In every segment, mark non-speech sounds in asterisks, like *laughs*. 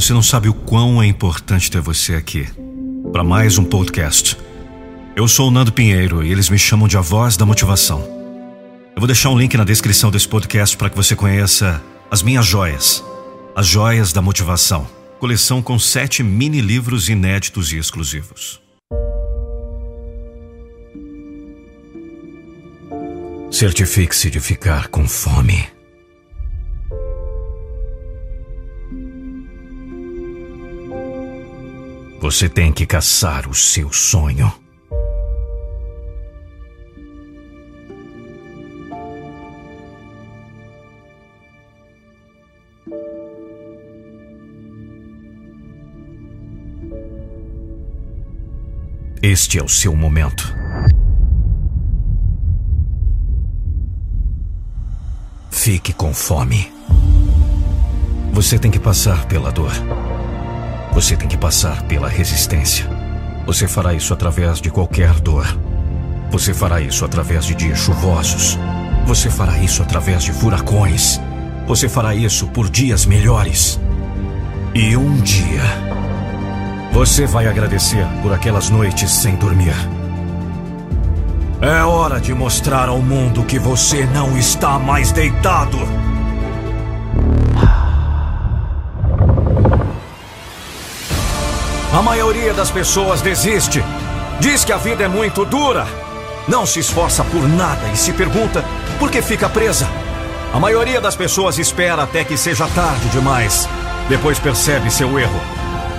Você não sabe o quão é importante ter você aqui. Para mais um podcast. Eu sou o Nando Pinheiro e eles me chamam de A Voz da Motivação. Eu vou deixar um link na descrição desse podcast para que você conheça as minhas joias. As Joias da Motivação. Coleção com sete mini livros inéditos e exclusivos. Certifique-se de ficar com fome. Você tem que caçar o seu sonho. Este é o seu momento. Fique com fome. Você tem que passar pela dor. Você tem que passar pela resistência. Você fará isso através de qualquer dor. Você fará isso através de dias chuvosos. Você fará isso através de furacões. Você fará isso por dias melhores. E um dia, você vai agradecer por aquelas noites sem dormir. É hora de mostrar ao mundo que você não está mais deitado. A maioria das pessoas desiste. Diz que a vida é muito dura. Não se esforça por nada e se pergunta por que fica presa. A maioria das pessoas espera até que seja tarde demais. Depois percebe seu erro.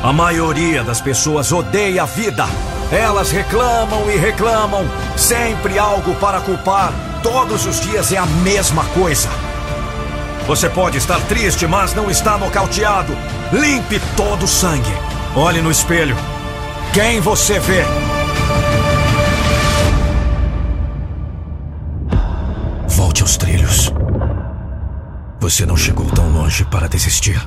A maioria das pessoas odeia a vida. Elas reclamam e reclamam. Sempre algo para culpar. Todos os dias é a mesma coisa. Você pode estar triste, mas não está nocauteado. Limpe todo o sangue. Olhe no espelho. Quem você vê? Volte aos trilhos. Você não chegou tão longe para desistir.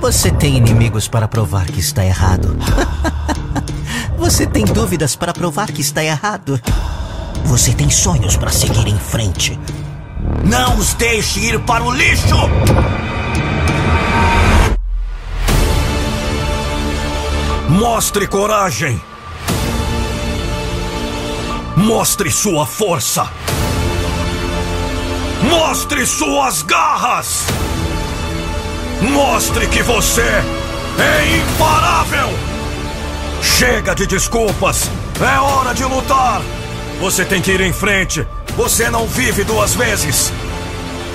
Você tem inimigos para provar que está errado. *laughs* Você tem dúvidas para provar que está errado. Você tem sonhos para seguir em frente. Não os deixe ir para o lixo! Mostre coragem. Mostre sua força. Mostre suas garras. Mostre que você é imparável. Chega de desculpas. É hora de lutar. Você tem que ir em frente. Você não vive duas vezes.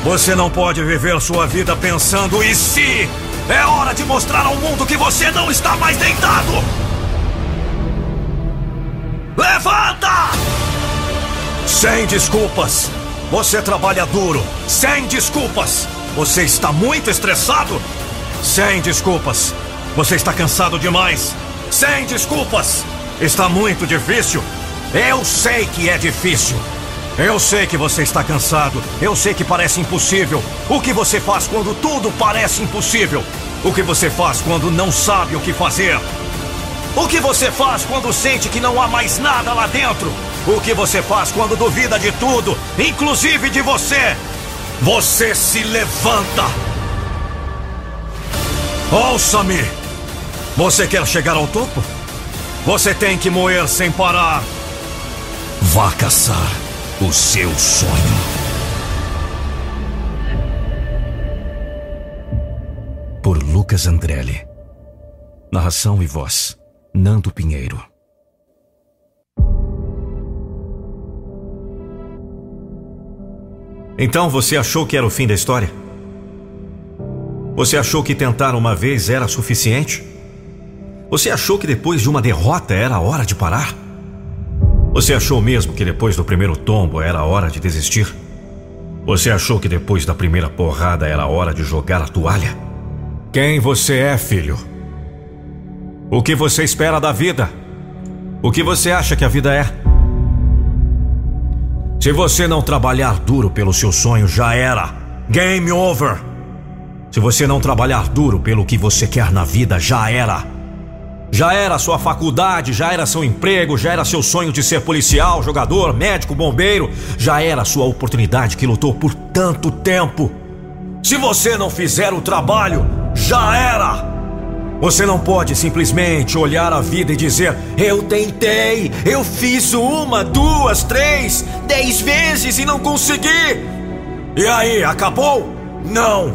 Você não pode viver sua vida pensando e se. É hora de mostrar ao mundo que você não está mais deitado! Levanta! Sem desculpas! Você trabalha duro! Sem desculpas! Você está muito estressado? Sem desculpas! Você está cansado demais? Sem desculpas! Está muito difícil? Eu sei que é difícil! Eu sei que você está cansado. Eu sei que parece impossível. O que você faz quando tudo parece impossível? O que você faz quando não sabe o que fazer? O que você faz quando sente que não há mais nada lá dentro? O que você faz quando duvida de tudo, inclusive de você? Você se levanta. Ouça-me. Você quer chegar ao topo? Você tem que moer sem parar. Vá caçar o seu sonho. Lucas Andrelli. Narração e voz: Nando Pinheiro. Então você achou que era o fim da história? Você achou que tentar uma vez era suficiente? Você achou que depois de uma derrota era hora de parar? Você achou mesmo que depois do primeiro tombo era hora de desistir? Você achou que depois da primeira porrada era hora de jogar a toalha? Quem você é, filho? O que você espera da vida? O que você acha que a vida é? Se você não trabalhar duro pelo seu sonho, já era. Game over. Se você não trabalhar duro pelo que você quer na vida, já era. Já era sua faculdade, já era seu emprego, já era seu sonho de ser policial, jogador, médico, bombeiro, já era sua oportunidade que lutou por tanto tempo. Se você não fizer o trabalho, já era! Você não pode simplesmente olhar a vida e dizer: Eu tentei, eu fiz uma, duas, três, dez vezes e não consegui. E aí, acabou? Não!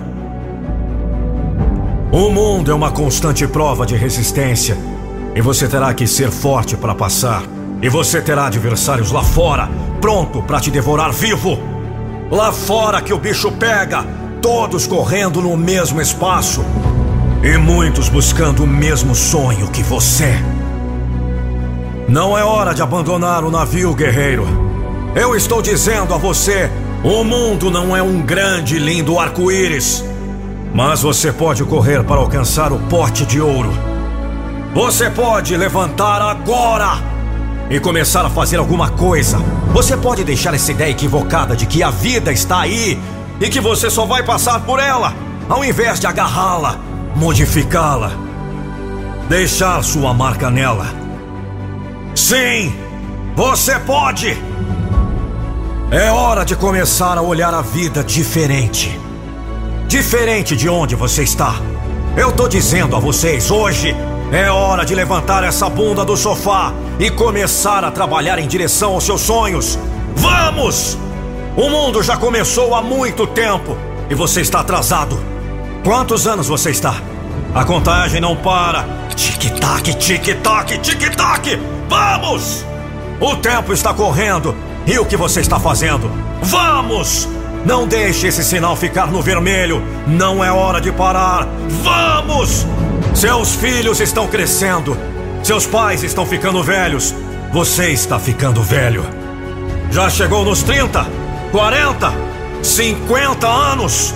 O mundo é uma constante prova de resistência e você terá que ser forte para passar. E você terá adversários lá fora, pronto para te devorar vivo. Lá fora que o bicho pega, todos correndo no mesmo espaço e muitos buscando o mesmo sonho que você. Não é hora de abandonar o navio, guerreiro. Eu estou dizendo a você: o mundo não é um grande e lindo arco-íris. Mas você pode correr para alcançar o pote de ouro. Você pode levantar agora e começar a fazer alguma coisa. Você pode deixar essa ideia equivocada de que a vida está aí e que você só vai passar por ela, ao invés de agarrá-la, modificá-la, deixar sua marca nela. Sim, você pode! É hora de começar a olhar a vida diferente. Diferente de onde você está. Eu tô dizendo a vocês hoje é hora de levantar essa bunda do sofá e começar a trabalhar em direção aos seus sonhos. Vamos! O mundo já começou há muito tempo e você está atrasado. Quantos anos você está? A contagem não para. Tic-tac, tic-tac, tic-tac! Vamos! O tempo está correndo. E o que você está fazendo? Vamos! Não deixe esse sinal ficar no vermelho. Não é hora de parar. Vamos! Seus filhos estão crescendo. Seus pais estão ficando velhos. Você está ficando velho. Já chegou nos 30, 40, 50 anos?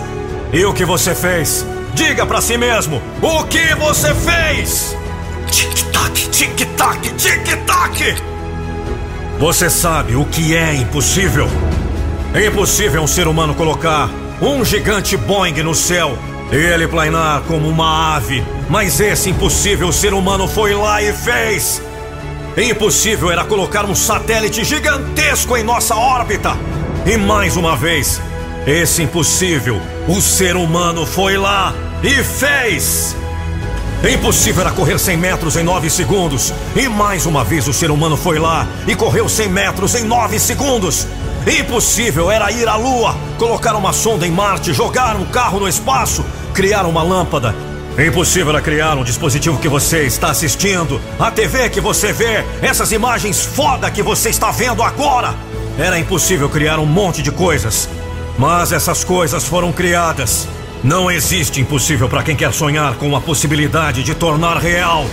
E o que você fez? Diga para si mesmo: o que você fez? Tic-tac, tic-tac, tic-tac. Você sabe o que é impossível? É impossível um ser humano colocar um gigante Boeing no céu e ele planar como uma ave. Mas esse impossível ser humano foi lá e fez. Impossível era colocar um satélite gigantesco em nossa órbita. E mais uma vez, esse impossível, o ser humano foi lá e fez. Impossível era correr 100 metros em 9 segundos. E mais uma vez o ser humano foi lá e correu 100 metros em 9 segundos. Impossível era ir à Lua, colocar uma sonda em Marte, jogar um carro no espaço criar uma lâmpada. Impossível era criar um dispositivo que você está assistindo, a TV que você vê, essas imagens foda que você está vendo agora. Era impossível criar um monte de coisas. Mas essas coisas foram criadas. Não existe impossível para quem quer sonhar com a possibilidade de tornar real.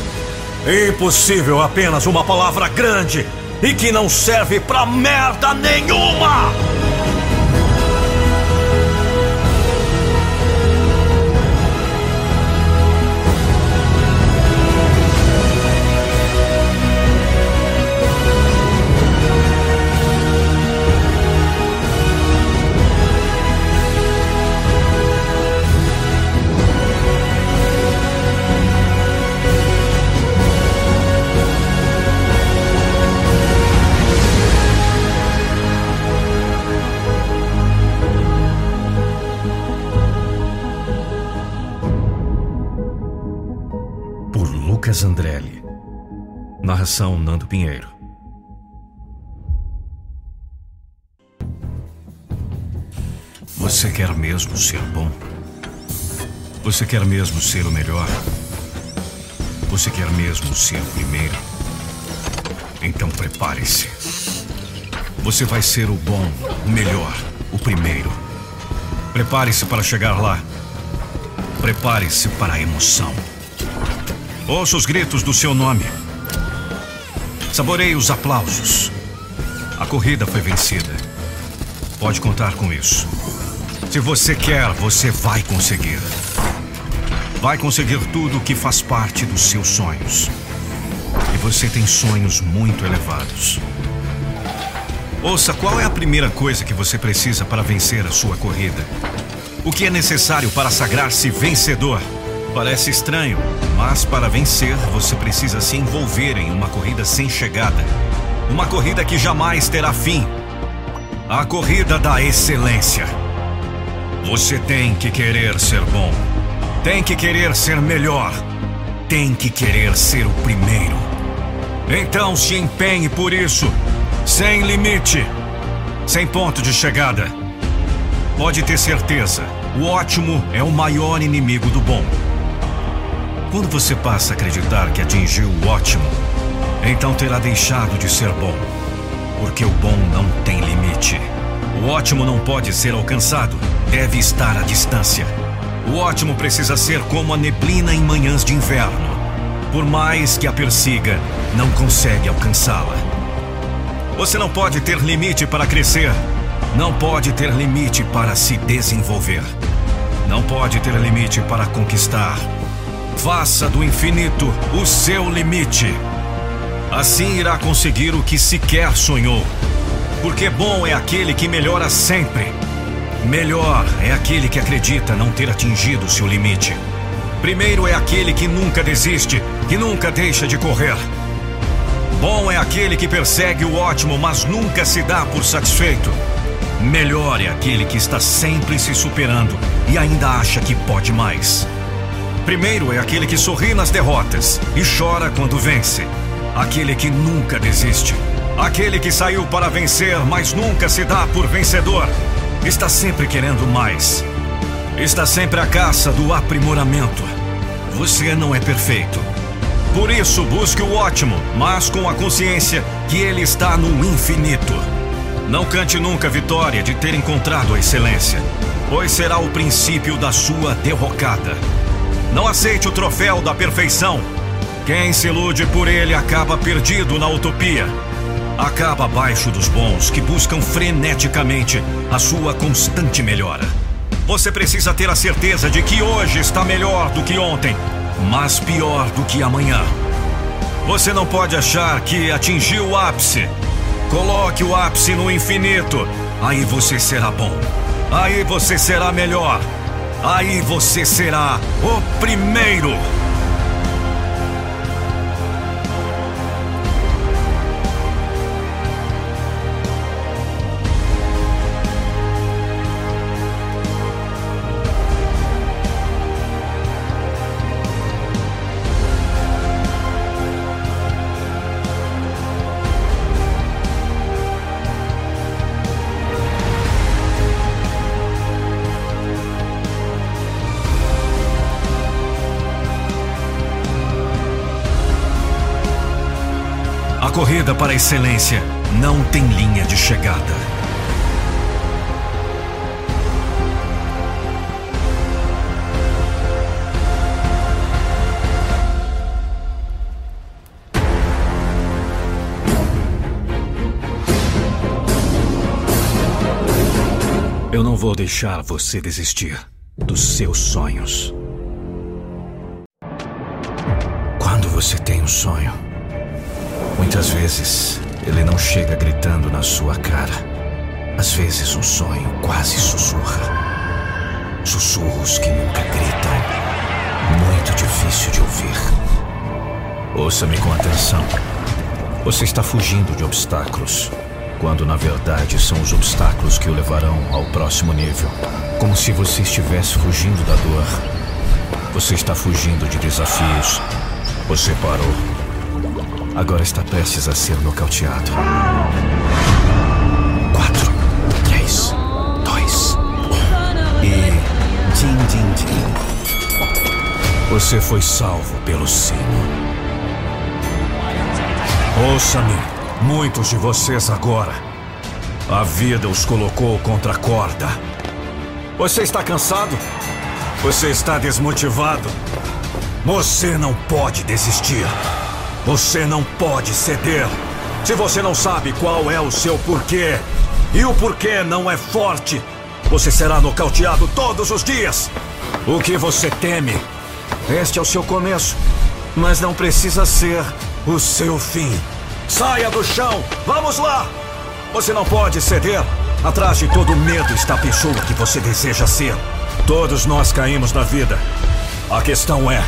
Impossível apenas uma palavra grande e que não serve pra merda nenhuma! Nando Pinheiro. Você quer mesmo ser bom? Você quer mesmo ser o melhor? Você quer mesmo ser o primeiro? Então prepare-se. Você vai ser o bom, o melhor, o primeiro. Prepare-se para chegar lá. Prepare-se para a emoção. Ouça os gritos do seu nome. Saboreie os aplausos. A corrida foi vencida. Pode contar com isso. Se você quer, você vai conseguir. Vai conseguir tudo o que faz parte dos seus sonhos. E você tem sonhos muito elevados. Ouça qual é a primeira coisa que você precisa para vencer a sua corrida. O que é necessário para sagrar-se vencedor? Parece estranho, mas para vencer você precisa se envolver em uma corrida sem chegada. Uma corrida que jamais terá fim. A corrida da excelência. Você tem que querer ser bom. Tem que querer ser melhor. Tem que querer ser o primeiro. Então se empenhe por isso, sem limite, sem ponto de chegada. Pode ter certeza, o ótimo é o maior inimigo do bom. Quando você passa a acreditar que atingiu o ótimo, então terá deixado de ser bom. Porque o bom não tem limite. O ótimo não pode ser alcançado, deve estar à distância. O ótimo precisa ser como a neblina em manhãs de inverno. Por mais que a persiga, não consegue alcançá-la. Você não pode ter limite para crescer. Não pode ter limite para se desenvolver. Não pode ter limite para conquistar. Faça do infinito o seu limite. Assim irá conseguir o que sequer sonhou. Porque bom é aquele que melhora sempre. Melhor é aquele que acredita não ter atingido seu limite. Primeiro é aquele que nunca desiste, que nunca deixa de correr. Bom é aquele que persegue o ótimo, mas nunca se dá por satisfeito. Melhor é aquele que está sempre se superando e ainda acha que pode mais. Primeiro é aquele que sorri nas derrotas e chora quando vence. Aquele que nunca desiste. Aquele que saiu para vencer, mas nunca se dá por vencedor. Está sempre querendo mais. Está sempre à caça do aprimoramento. Você não é perfeito. Por isso, busque o ótimo, mas com a consciência que ele está no infinito. Não cante nunca a vitória de ter encontrado a excelência, pois será o princípio da sua derrocada. Não aceite o troféu da perfeição. Quem se ilude por ele acaba perdido na utopia. Acaba abaixo dos bons que buscam freneticamente a sua constante melhora. Você precisa ter a certeza de que hoje está melhor do que ontem, mas pior do que amanhã. Você não pode achar que atingiu o ápice. Coloque o ápice no infinito. Aí você será bom. Aí você será melhor. Aí você será o primeiro. Corrida para a excelência não tem linha de chegada. Eu não vou deixar você desistir dos seus sonhos. Quando você tem um sonho, Muitas vezes ele não chega gritando na sua cara. Às vezes um sonho quase sussurra. Sussurros que nunca gritam. Muito difícil de ouvir. Ouça-me com atenção. Você está fugindo de obstáculos, quando na verdade são os obstáculos que o levarão ao próximo nível. Como se você estivesse fugindo da dor. Você está fugindo de desafios. Você parou agora está prestes a ser nocauteado. Quatro, três, dois, um. E. Din, din, din. Você foi salvo pelo sino. Ouça-me, muitos de vocês agora. A vida os colocou contra a corda. Você está cansado? Você está desmotivado? Você não pode desistir. Você não pode ceder. Se você não sabe qual é o seu porquê, e o porquê não é forte, você será nocauteado todos os dias. O que você teme? Este é o seu começo, mas não precisa ser o seu fim. Saia do chão! Vamos lá! Você não pode ceder. Atrás de todo medo está a pessoa que você deseja ser. Todos nós caímos na vida. A questão é: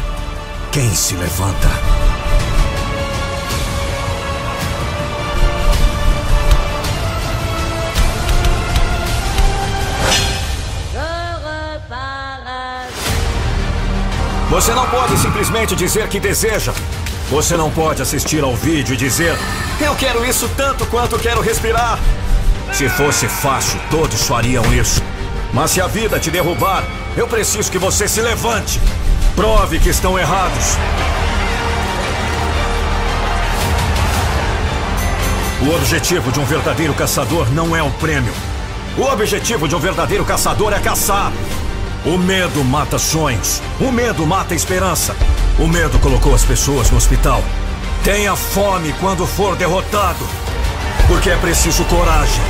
quem se levanta? Você não pode simplesmente dizer que deseja. Você não pode assistir ao vídeo e dizer: Eu quero isso tanto quanto quero respirar. Se fosse fácil, todos fariam isso. Mas se a vida te derrubar, eu preciso que você se levante. Prove que estão errados. O objetivo de um verdadeiro caçador não é o prêmio. O objetivo de um verdadeiro caçador é caçar. O medo mata sonhos. O medo mata esperança. O medo colocou as pessoas no hospital. Tenha fome quando for derrotado. Porque é preciso coragem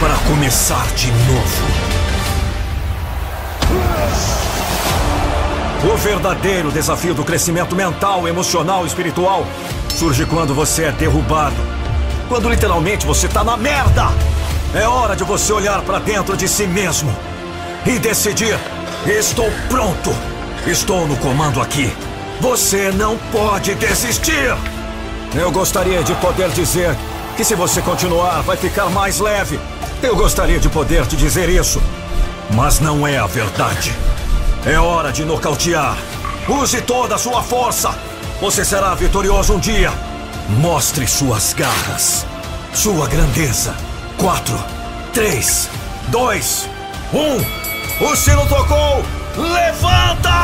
para começar de novo. O verdadeiro desafio do crescimento mental, emocional e espiritual surge quando você é derrubado. Quando literalmente você está na merda. É hora de você olhar para dentro de si mesmo e decidir Estou pronto! Estou no comando aqui. Você não pode desistir! Eu gostaria de poder dizer que se você continuar, vai ficar mais leve. Eu gostaria de poder te dizer isso. Mas não é a verdade. É hora de nocautear. Use toda a sua força. Você será vitorioso um dia. Mostre suas garras. Sua grandeza. Quatro, três, dois, um. O sino tocou! Levanta!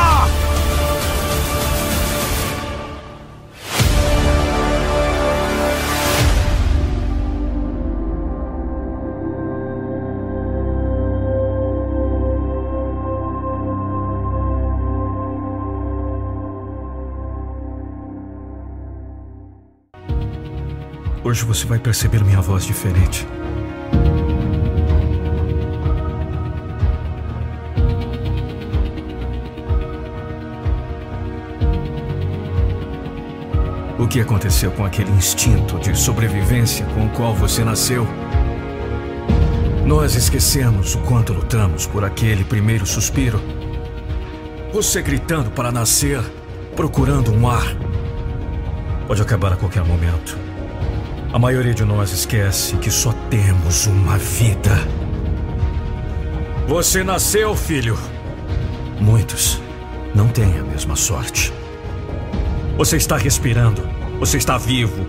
Hoje você vai perceber minha voz diferente. Que aconteceu com aquele instinto de sobrevivência com o qual você nasceu? Nós esquecemos o quanto lutamos por aquele primeiro suspiro. Você gritando para nascer, procurando um ar. Pode acabar a qualquer momento. A maioria de nós esquece que só temos uma vida. Você nasceu, filho. Muitos não têm a mesma sorte. Você está respirando. Você está vivo.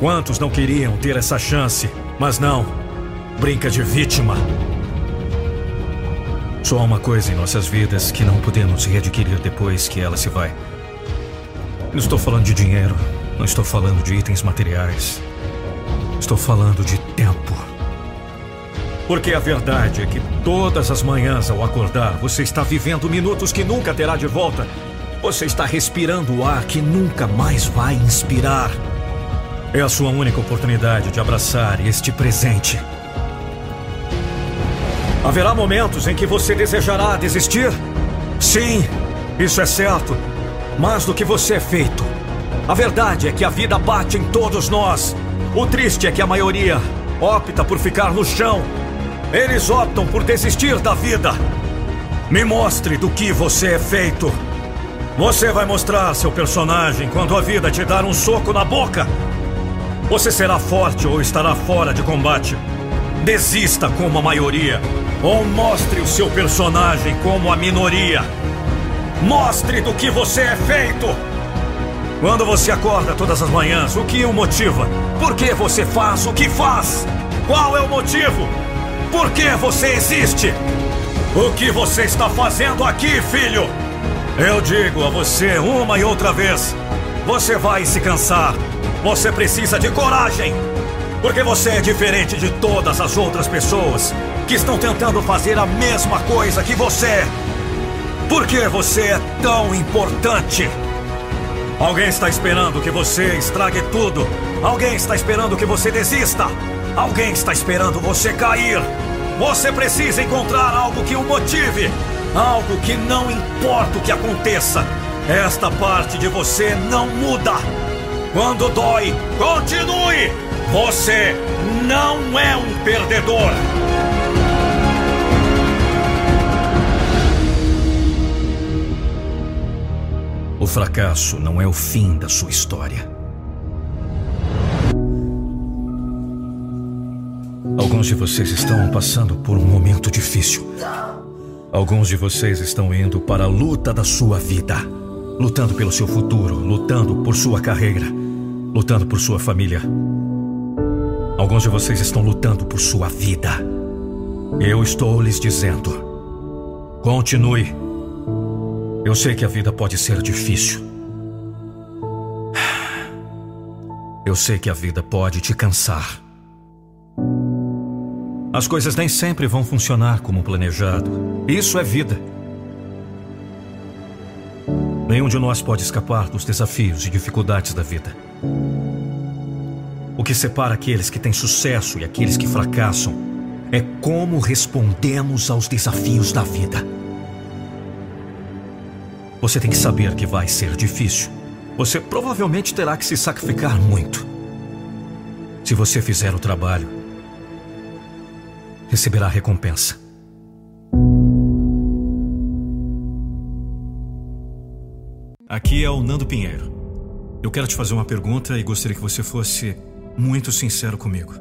Quantos não queriam ter essa chance? Mas não. Brinca de vítima. Só há uma coisa em nossas vidas que não podemos readquirir depois que ela se vai. Não estou falando de dinheiro. Não estou falando de itens materiais. Estou falando de tempo. Porque a verdade é que todas as manhãs ao acordar, você está vivendo minutos que nunca terá de volta você está respirando o ar que nunca mais vai inspirar. É a sua única oportunidade de abraçar este presente. Haverá momentos em que você desejará desistir? Sim, isso é certo. Mas do que você é feito? A verdade é que a vida bate em todos nós. O triste é que a maioria opta por ficar no chão. Eles optam por desistir da vida. Me mostre do que você é feito. Você vai mostrar seu personagem quando a vida te dar um soco na boca. Você será forte ou estará fora de combate. Desista como a maioria. Ou mostre o seu personagem como a minoria. Mostre do que você é feito. Quando você acorda todas as manhãs, o que o motiva? Por que você faz o que faz? Qual é o motivo? Por que você existe? O que você está fazendo aqui, filho? Eu digo a você uma e outra vez: você vai se cansar. Você precisa de coragem. Porque você é diferente de todas as outras pessoas que estão tentando fazer a mesma coisa que você. Por que você é tão importante? Alguém está esperando que você estrague tudo. Alguém está esperando que você desista. Alguém está esperando você cair. Você precisa encontrar algo que o motive. Algo que não importa o que aconteça, esta parte de você não muda. Quando dói, continue! Você não é um perdedor! O fracasso não é o fim da sua história. Alguns de vocês estão passando por um momento difícil. Alguns de vocês estão indo para a luta da sua vida. lutando pelo seu futuro, lutando por sua carreira, lutando por sua família. Alguns de vocês estão lutando por sua vida. Eu estou lhes dizendo: continue. Eu sei que a vida pode ser difícil. Eu sei que a vida pode te cansar. As coisas nem sempre vão funcionar como planejado. Isso é vida. Nenhum de nós pode escapar dos desafios e dificuldades da vida. O que separa aqueles que têm sucesso e aqueles que fracassam é como respondemos aos desafios da vida. Você tem que saber que vai ser difícil. Você provavelmente terá que se sacrificar muito. Se você fizer o trabalho, receberá recompensa. Aqui é o Nando Pinheiro. Eu quero te fazer uma pergunta e gostaria que você fosse muito sincero comigo.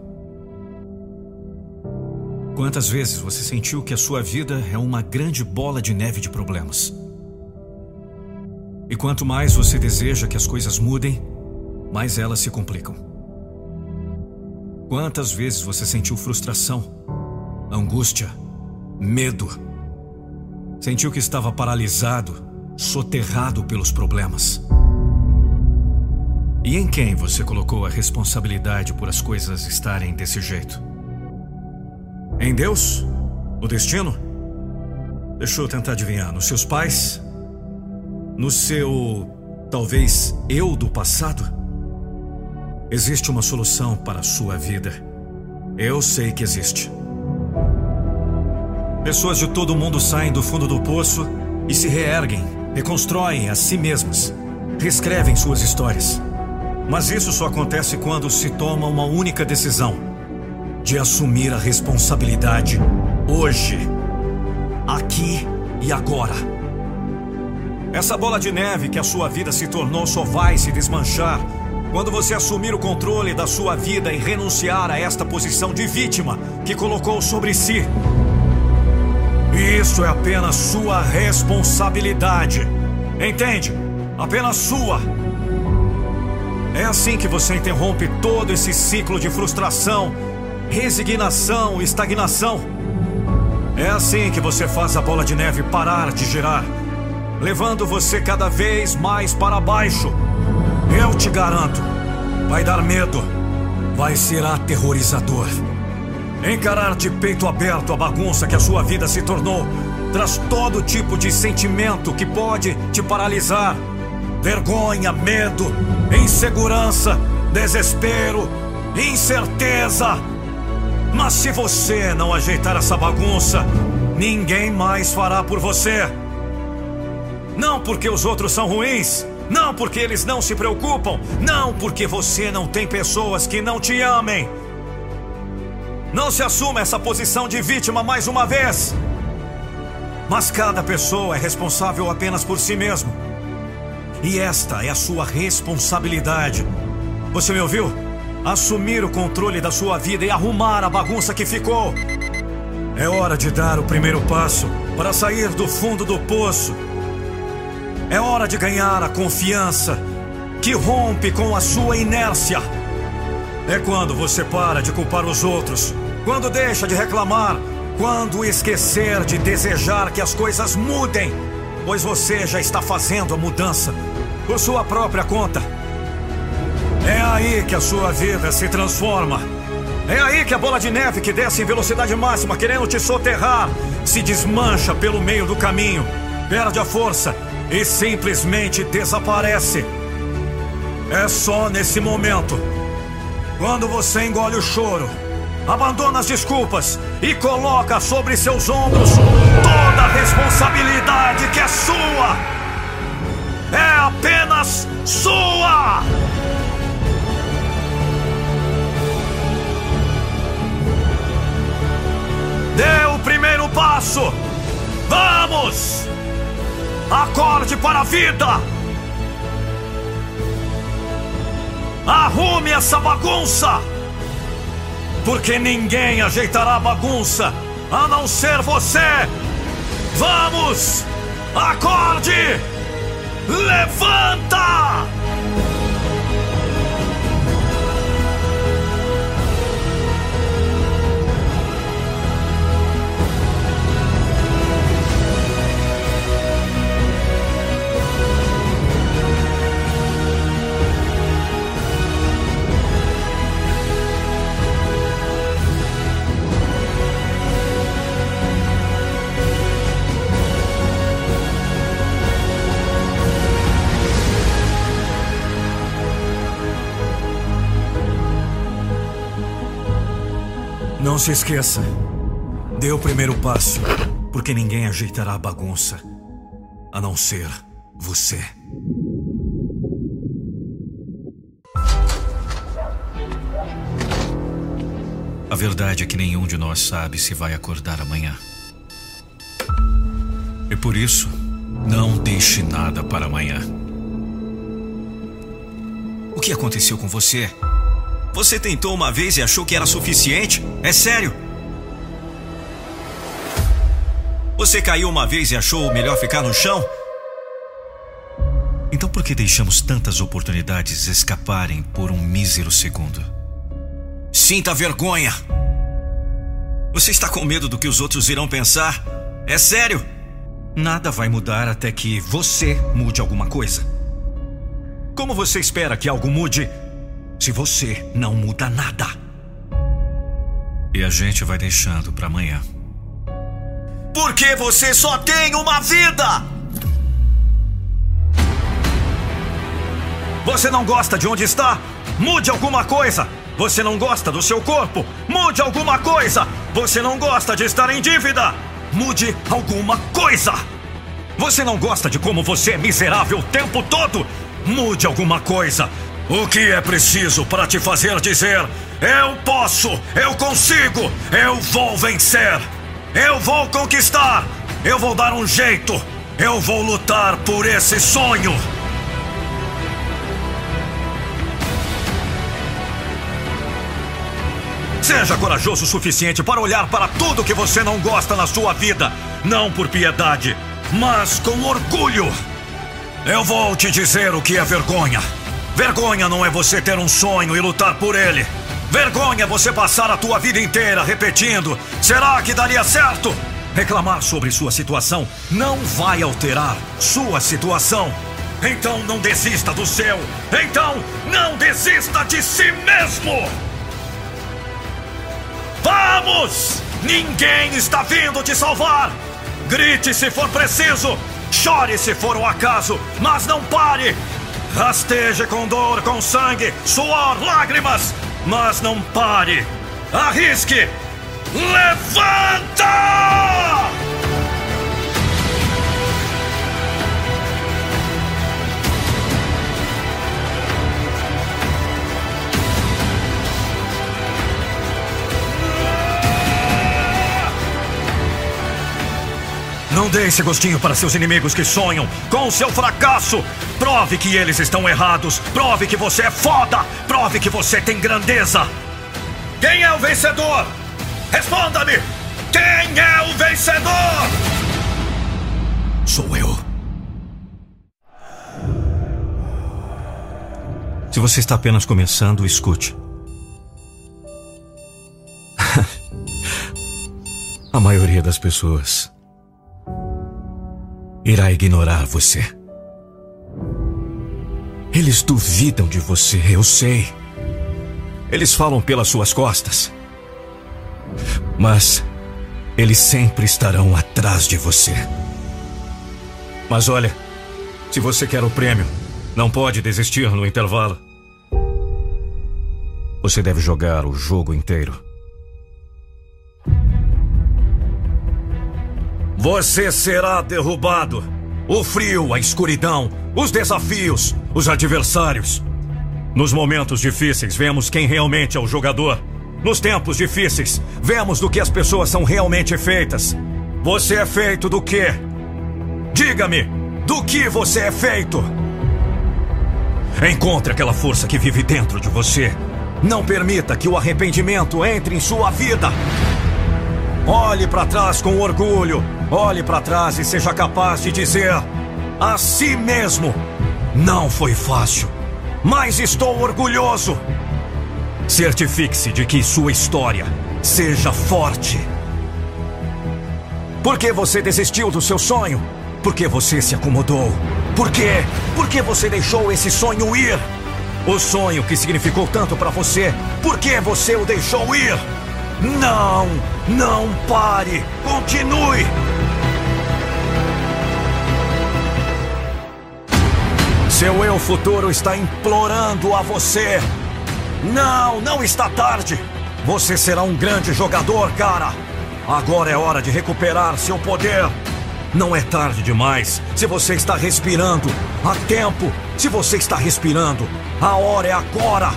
Quantas vezes você sentiu que a sua vida é uma grande bola de neve de problemas? E quanto mais você deseja que as coisas mudem, mais elas se complicam. Quantas vezes você sentiu frustração, angústia, medo? Sentiu que estava paralisado soterrado pelos problemas. E em quem você colocou a responsabilidade por as coisas estarem desse jeito? Em Deus? No destino? Deixa eu tentar adivinhar. Nos seus pais? No seu. talvez eu do passado? Existe uma solução para a sua vida. Eu sei que existe. Pessoas de todo mundo saem do fundo do poço e se reerguem reconstroem a si mesmas, reescrevem suas histórias. Mas isso só acontece quando se toma uma única decisão: de assumir a responsabilidade hoje, aqui e agora. Essa bola de neve que a sua vida se tornou só vai se desmanchar quando você assumir o controle da sua vida e renunciar a esta posição de vítima que colocou sobre si. Isso é apenas sua responsabilidade. Entende? Apenas sua. É assim que você interrompe todo esse ciclo de frustração, resignação estagnação. É assim que você faz a bola de neve parar de girar, levando você cada vez mais para baixo. Eu te garanto, vai dar medo, vai ser aterrorizador. Encarar de peito aberto a bagunça que a sua vida se tornou traz todo tipo de sentimento que pode te paralisar: vergonha, medo, insegurança, desespero, incerteza. Mas se você não ajeitar essa bagunça, ninguém mais fará por você. Não porque os outros são ruins, não porque eles não se preocupam, não porque você não tem pessoas que não te amem. Não se assuma essa posição de vítima mais uma vez. Mas cada pessoa é responsável apenas por si mesmo. E esta é a sua responsabilidade. Você me ouviu? Assumir o controle da sua vida e arrumar a bagunça que ficou. É hora de dar o primeiro passo para sair do fundo do poço. É hora de ganhar a confiança que rompe com a sua inércia. É quando você para de culpar os outros quando deixa de reclamar, quando esquecer de desejar que as coisas mudem, pois você já está fazendo a mudança por sua própria conta. É aí que a sua vida se transforma. É aí que a bola de neve que desce em velocidade máxima, querendo te soterrar, se desmancha pelo meio do caminho, perde a força e simplesmente desaparece. É só nesse momento, quando você engole o choro abandona as desculpas e coloca sobre seus ombros toda a responsabilidade que é sua. É apenas sua. Dê o primeiro passo. Vamos! Acorde para a vida! Arrume essa bagunça! porque ninguém ajeitará a bagunça a não ser você. Vamos! Acorde! Levanta! Não se esqueça. Dê o primeiro passo, porque ninguém ajeitará a bagunça, a não ser você. A verdade é que nenhum de nós sabe se vai acordar amanhã. E por isso, não deixe nada para amanhã. O que aconteceu com você? Você tentou uma vez e achou que era suficiente? É sério? Você caiu uma vez e achou melhor ficar no chão? Então por que deixamos tantas oportunidades escaparem por um mísero segundo? Sinta vergonha! Você está com medo do que os outros irão pensar? É sério? Nada vai mudar até que você mude alguma coisa. Como você espera que algo mude se você não muda nada. E a gente vai deixando para amanhã. Porque você só tem uma vida! Você não gosta de onde está? Mude alguma coisa! Você não gosta do seu corpo? Mude alguma coisa! Você não gosta de estar em dívida? Mude alguma coisa! Você não gosta de como você é miserável o tempo todo? Mude alguma coisa! O que é preciso para te fazer dizer: Eu posso, eu consigo, eu vou vencer, eu vou conquistar, eu vou dar um jeito, eu vou lutar por esse sonho. Seja corajoso o suficiente para olhar para tudo que você não gosta na sua vida, não por piedade, mas com orgulho. Eu vou te dizer o que é vergonha. Vergonha não é você ter um sonho e lutar por ele. Vergonha é você passar a tua vida inteira repetindo: será que daria certo? Reclamar sobre sua situação não vai alterar sua situação. Então não desista do seu. Então não desista de si mesmo. Vamos! Ninguém está vindo te salvar. Grite se for preciso. Chore se for um acaso, mas não pare. Rasteje com dor, com sangue, suor, lágrimas, mas não pare. Arrisque! Levanta! Não dê esse gostinho para seus inimigos que sonham com o seu fracasso. Prove que eles estão errados. Prove que você é foda. Prove que você tem grandeza. Quem é o vencedor? Responda-me! Quem é o vencedor? Sou eu. Se você está apenas começando, escute. *laughs* A maioria das pessoas irá ignorar você. Eles duvidam de você, eu sei. Eles falam pelas suas costas. Mas eles sempre estarão atrás de você. Mas olha, se você quer o prêmio, não pode desistir no intervalo. Você deve jogar o jogo inteiro. Você será derrubado. O frio, a escuridão, os desafios, os adversários. Nos momentos difíceis, vemos quem realmente é o jogador. Nos tempos difíceis, vemos do que as pessoas são realmente feitas. Você é feito do quê? Diga-me, do que você é feito? Encontre aquela força que vive dentro de você. Não permita que o arrependimento entre em sua vida. Olhe para trás com orgulho. Olhe para trás e seja capaz de dizer: a si mesmo. Não foi fácil, mas estou orgulhoso. Certifique-se de que sua história seja forte. Por que você desistiu do seu sonho? Por que você se acomodou? Por quê? Por que você deixou esse sonho ir? O sonho que significou tanto para você, por que você o deixou ir? Não! Não pare! Continue! Seu eu futuro está implorando a você. Não, não está tarde. Você será um grande jogador, cara. Agora é hora de recuperar seu poder. Não é tarde demais. Se você está respirando, há tempo. Se você está respirando, a hora é agora.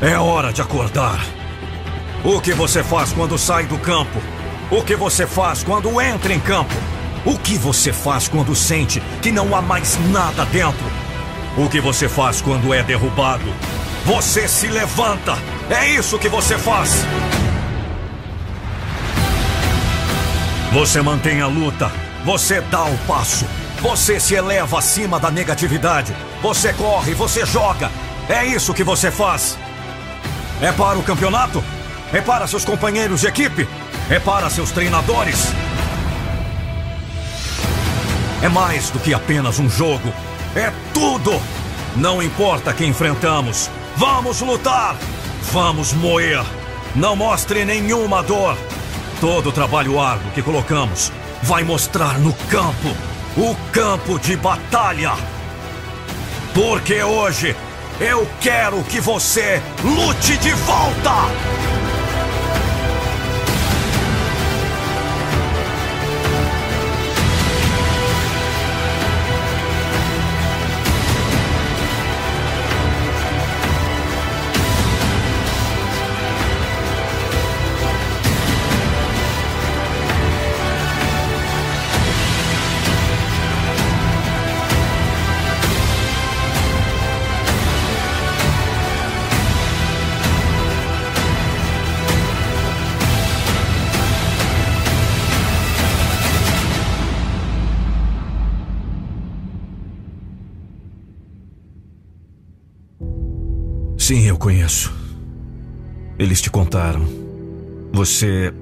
É hora de acordar. O que você faz quando sai do campo? O que você faz quando entra em campo? O que você faz quando sente que não há mais nada dentro? O que você faz quando é derrubado? Você se levanta. É isso que você faz. Você mantém a luta. Você dá o passo. Você se eleva acima da negatividade. Você corre, você joga. É isso que você faz. É para o campeonato? É para seus companheiros de equipe? É para seus treinadores? É mais do que apenas um jogo. É tudo! Não importa quem enfrentamos. Vamos lutar! Vamos moer! Não mostre nenhuma dor. Todo o trabalho árduo que colocamos vai mostrar no campo o campo de batalha. Porque hoje eu quero que você lute de volta! Conheço. Eles te contaram. Você.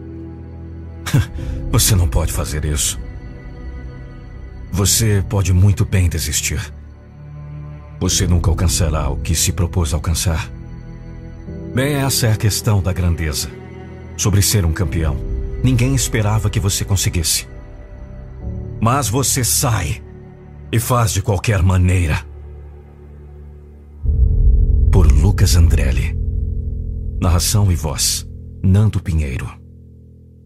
*laughs* Você não pode fazer isso. Você pode muito bem desistir. Você nunca alcançará o que se propôs alcançar. Bem, essa é a questão da grandeza. Sobre ser um campeão. Ninguém esperava que você conseguisse. Mas você sai e faz de qualquer maneira. Lucas Andrelli. Narração e voz: Nando Pinheiro.